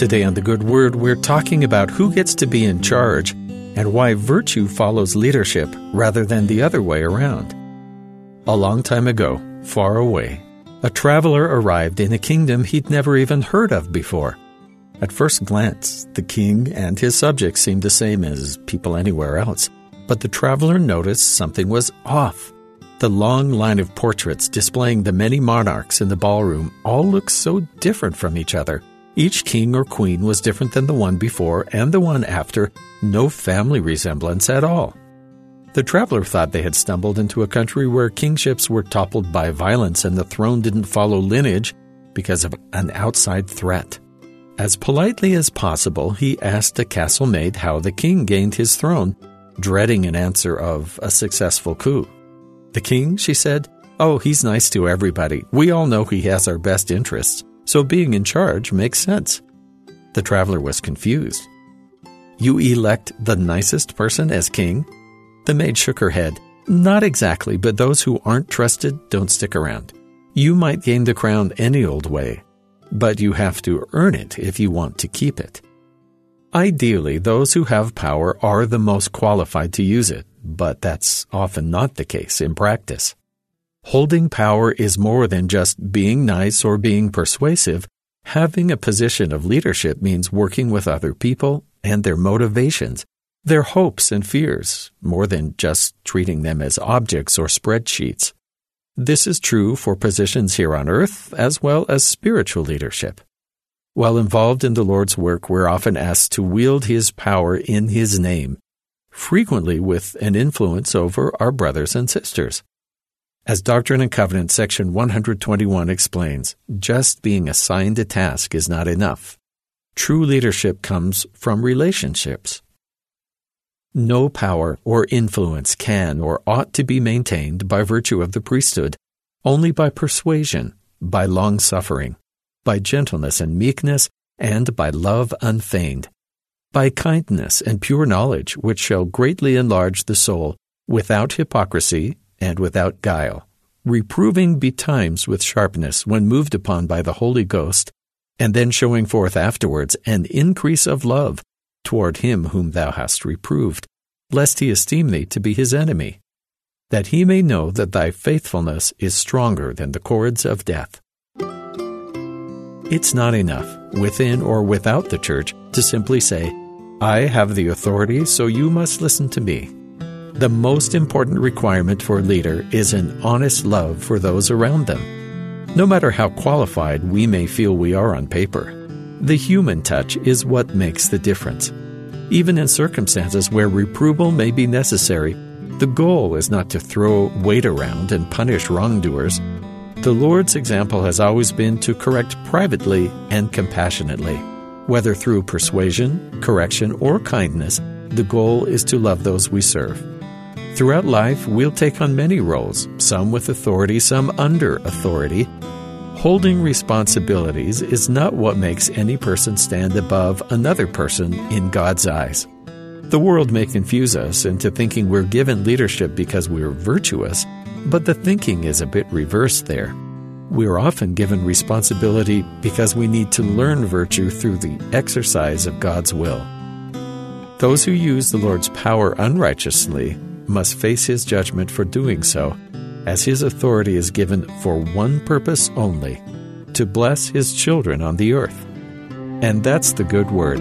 Today on The Good Word, we're talking about who gets to be in charge and why virtue follows leadership rather than the other way around. A long time ago, far away, a traveler arrived in a kingdom he'd never even heard of before. At first glance, the king and his subjects seemed the same as people anywhere else, but the traveler noticed something was off. The long line of portraits displaying the many monarchs in the ballroom all looked so different from each other. Each king or queen was different than the one before and the one after, no family resemblance at all. The traveler thought they had stumbled into a country where kingships were toppled by violence and the throne didn't follow lineage because of an outside threat. As politely as possible, he asked the castle maid how the king gained his throne, dreading an answer of a successful coup. The king, she said, Oh, he's nice to everybody. We all know he has our best interests, so being in charge makes sense. The traveler was confused. You elect the nicest person as king? The maid shook her head. Not exactly, but those who aren't trusted don't stick around. You might gain the crown any old way, but you have to earn it if you want to keep it. Ideally, those who have power are the most qualified to use it, but that's often not the case in practice. Holding power is more than just being nice or being persuasive. Having a position of leadership means working with other people and their motivations their hopes and fears, more than just treating them as objects or spreadsheets. This is true for positions here on earth as well as spiritual leadership. While involved in the Lord's work, we're often asked to wield His power in His name, frequently with an influence over our brothers and sisters. As Doctrine and Covenants section 121 explains, just being assigned a task is not enough. True leadership comes from relationships. No power or influence can or ought to be maintained by virtue of the priesthood, only by persuasion, by long suffering, by gentleness and meekness, and by love unfeigned, by kindness and pure knowledge, which shall greatly enlarge the soul, without hypocrisy and without guile, reproving betimes with sharpness when moved upon by the Holy Ghost, and then showing forth afterwards an increase of love toward him whom thou hast reproved, lest he esteem thee to be his enemy, that he may know that thy faithfulness is stronger than the cords of death. It's not enough, within or without the church, to simply say, I have the authority, so you must listen to me. The most important requirement for a leader is an honest love for those around them. No matter how qualified we may feel we are on paper, the human touch is what makes the difference. Even in circumstances where reproval may be necessary, the goal is not to throw weight around and punish wrongdoers. The Lord's example has always been to correct privately and compassionately. Whether through persuasion, correction, or kindness, the goal is to love those we serve. Throughout life, we'll take on many roles, some with authority, some under authority, Holding responsibilities is not what makes any person stand above another person in God's eyes. The world may confuse us into thinking we're given leadership because we're virtuous, but the thinking is a bit reversed there. We are often given responsibility because we need to learn virtue through the exercise of God's will. Those who use the Lord's power unrighteously must face His judgment for doing so as his authority is given for one purpose only to bless his children on the earth. And that's the good word.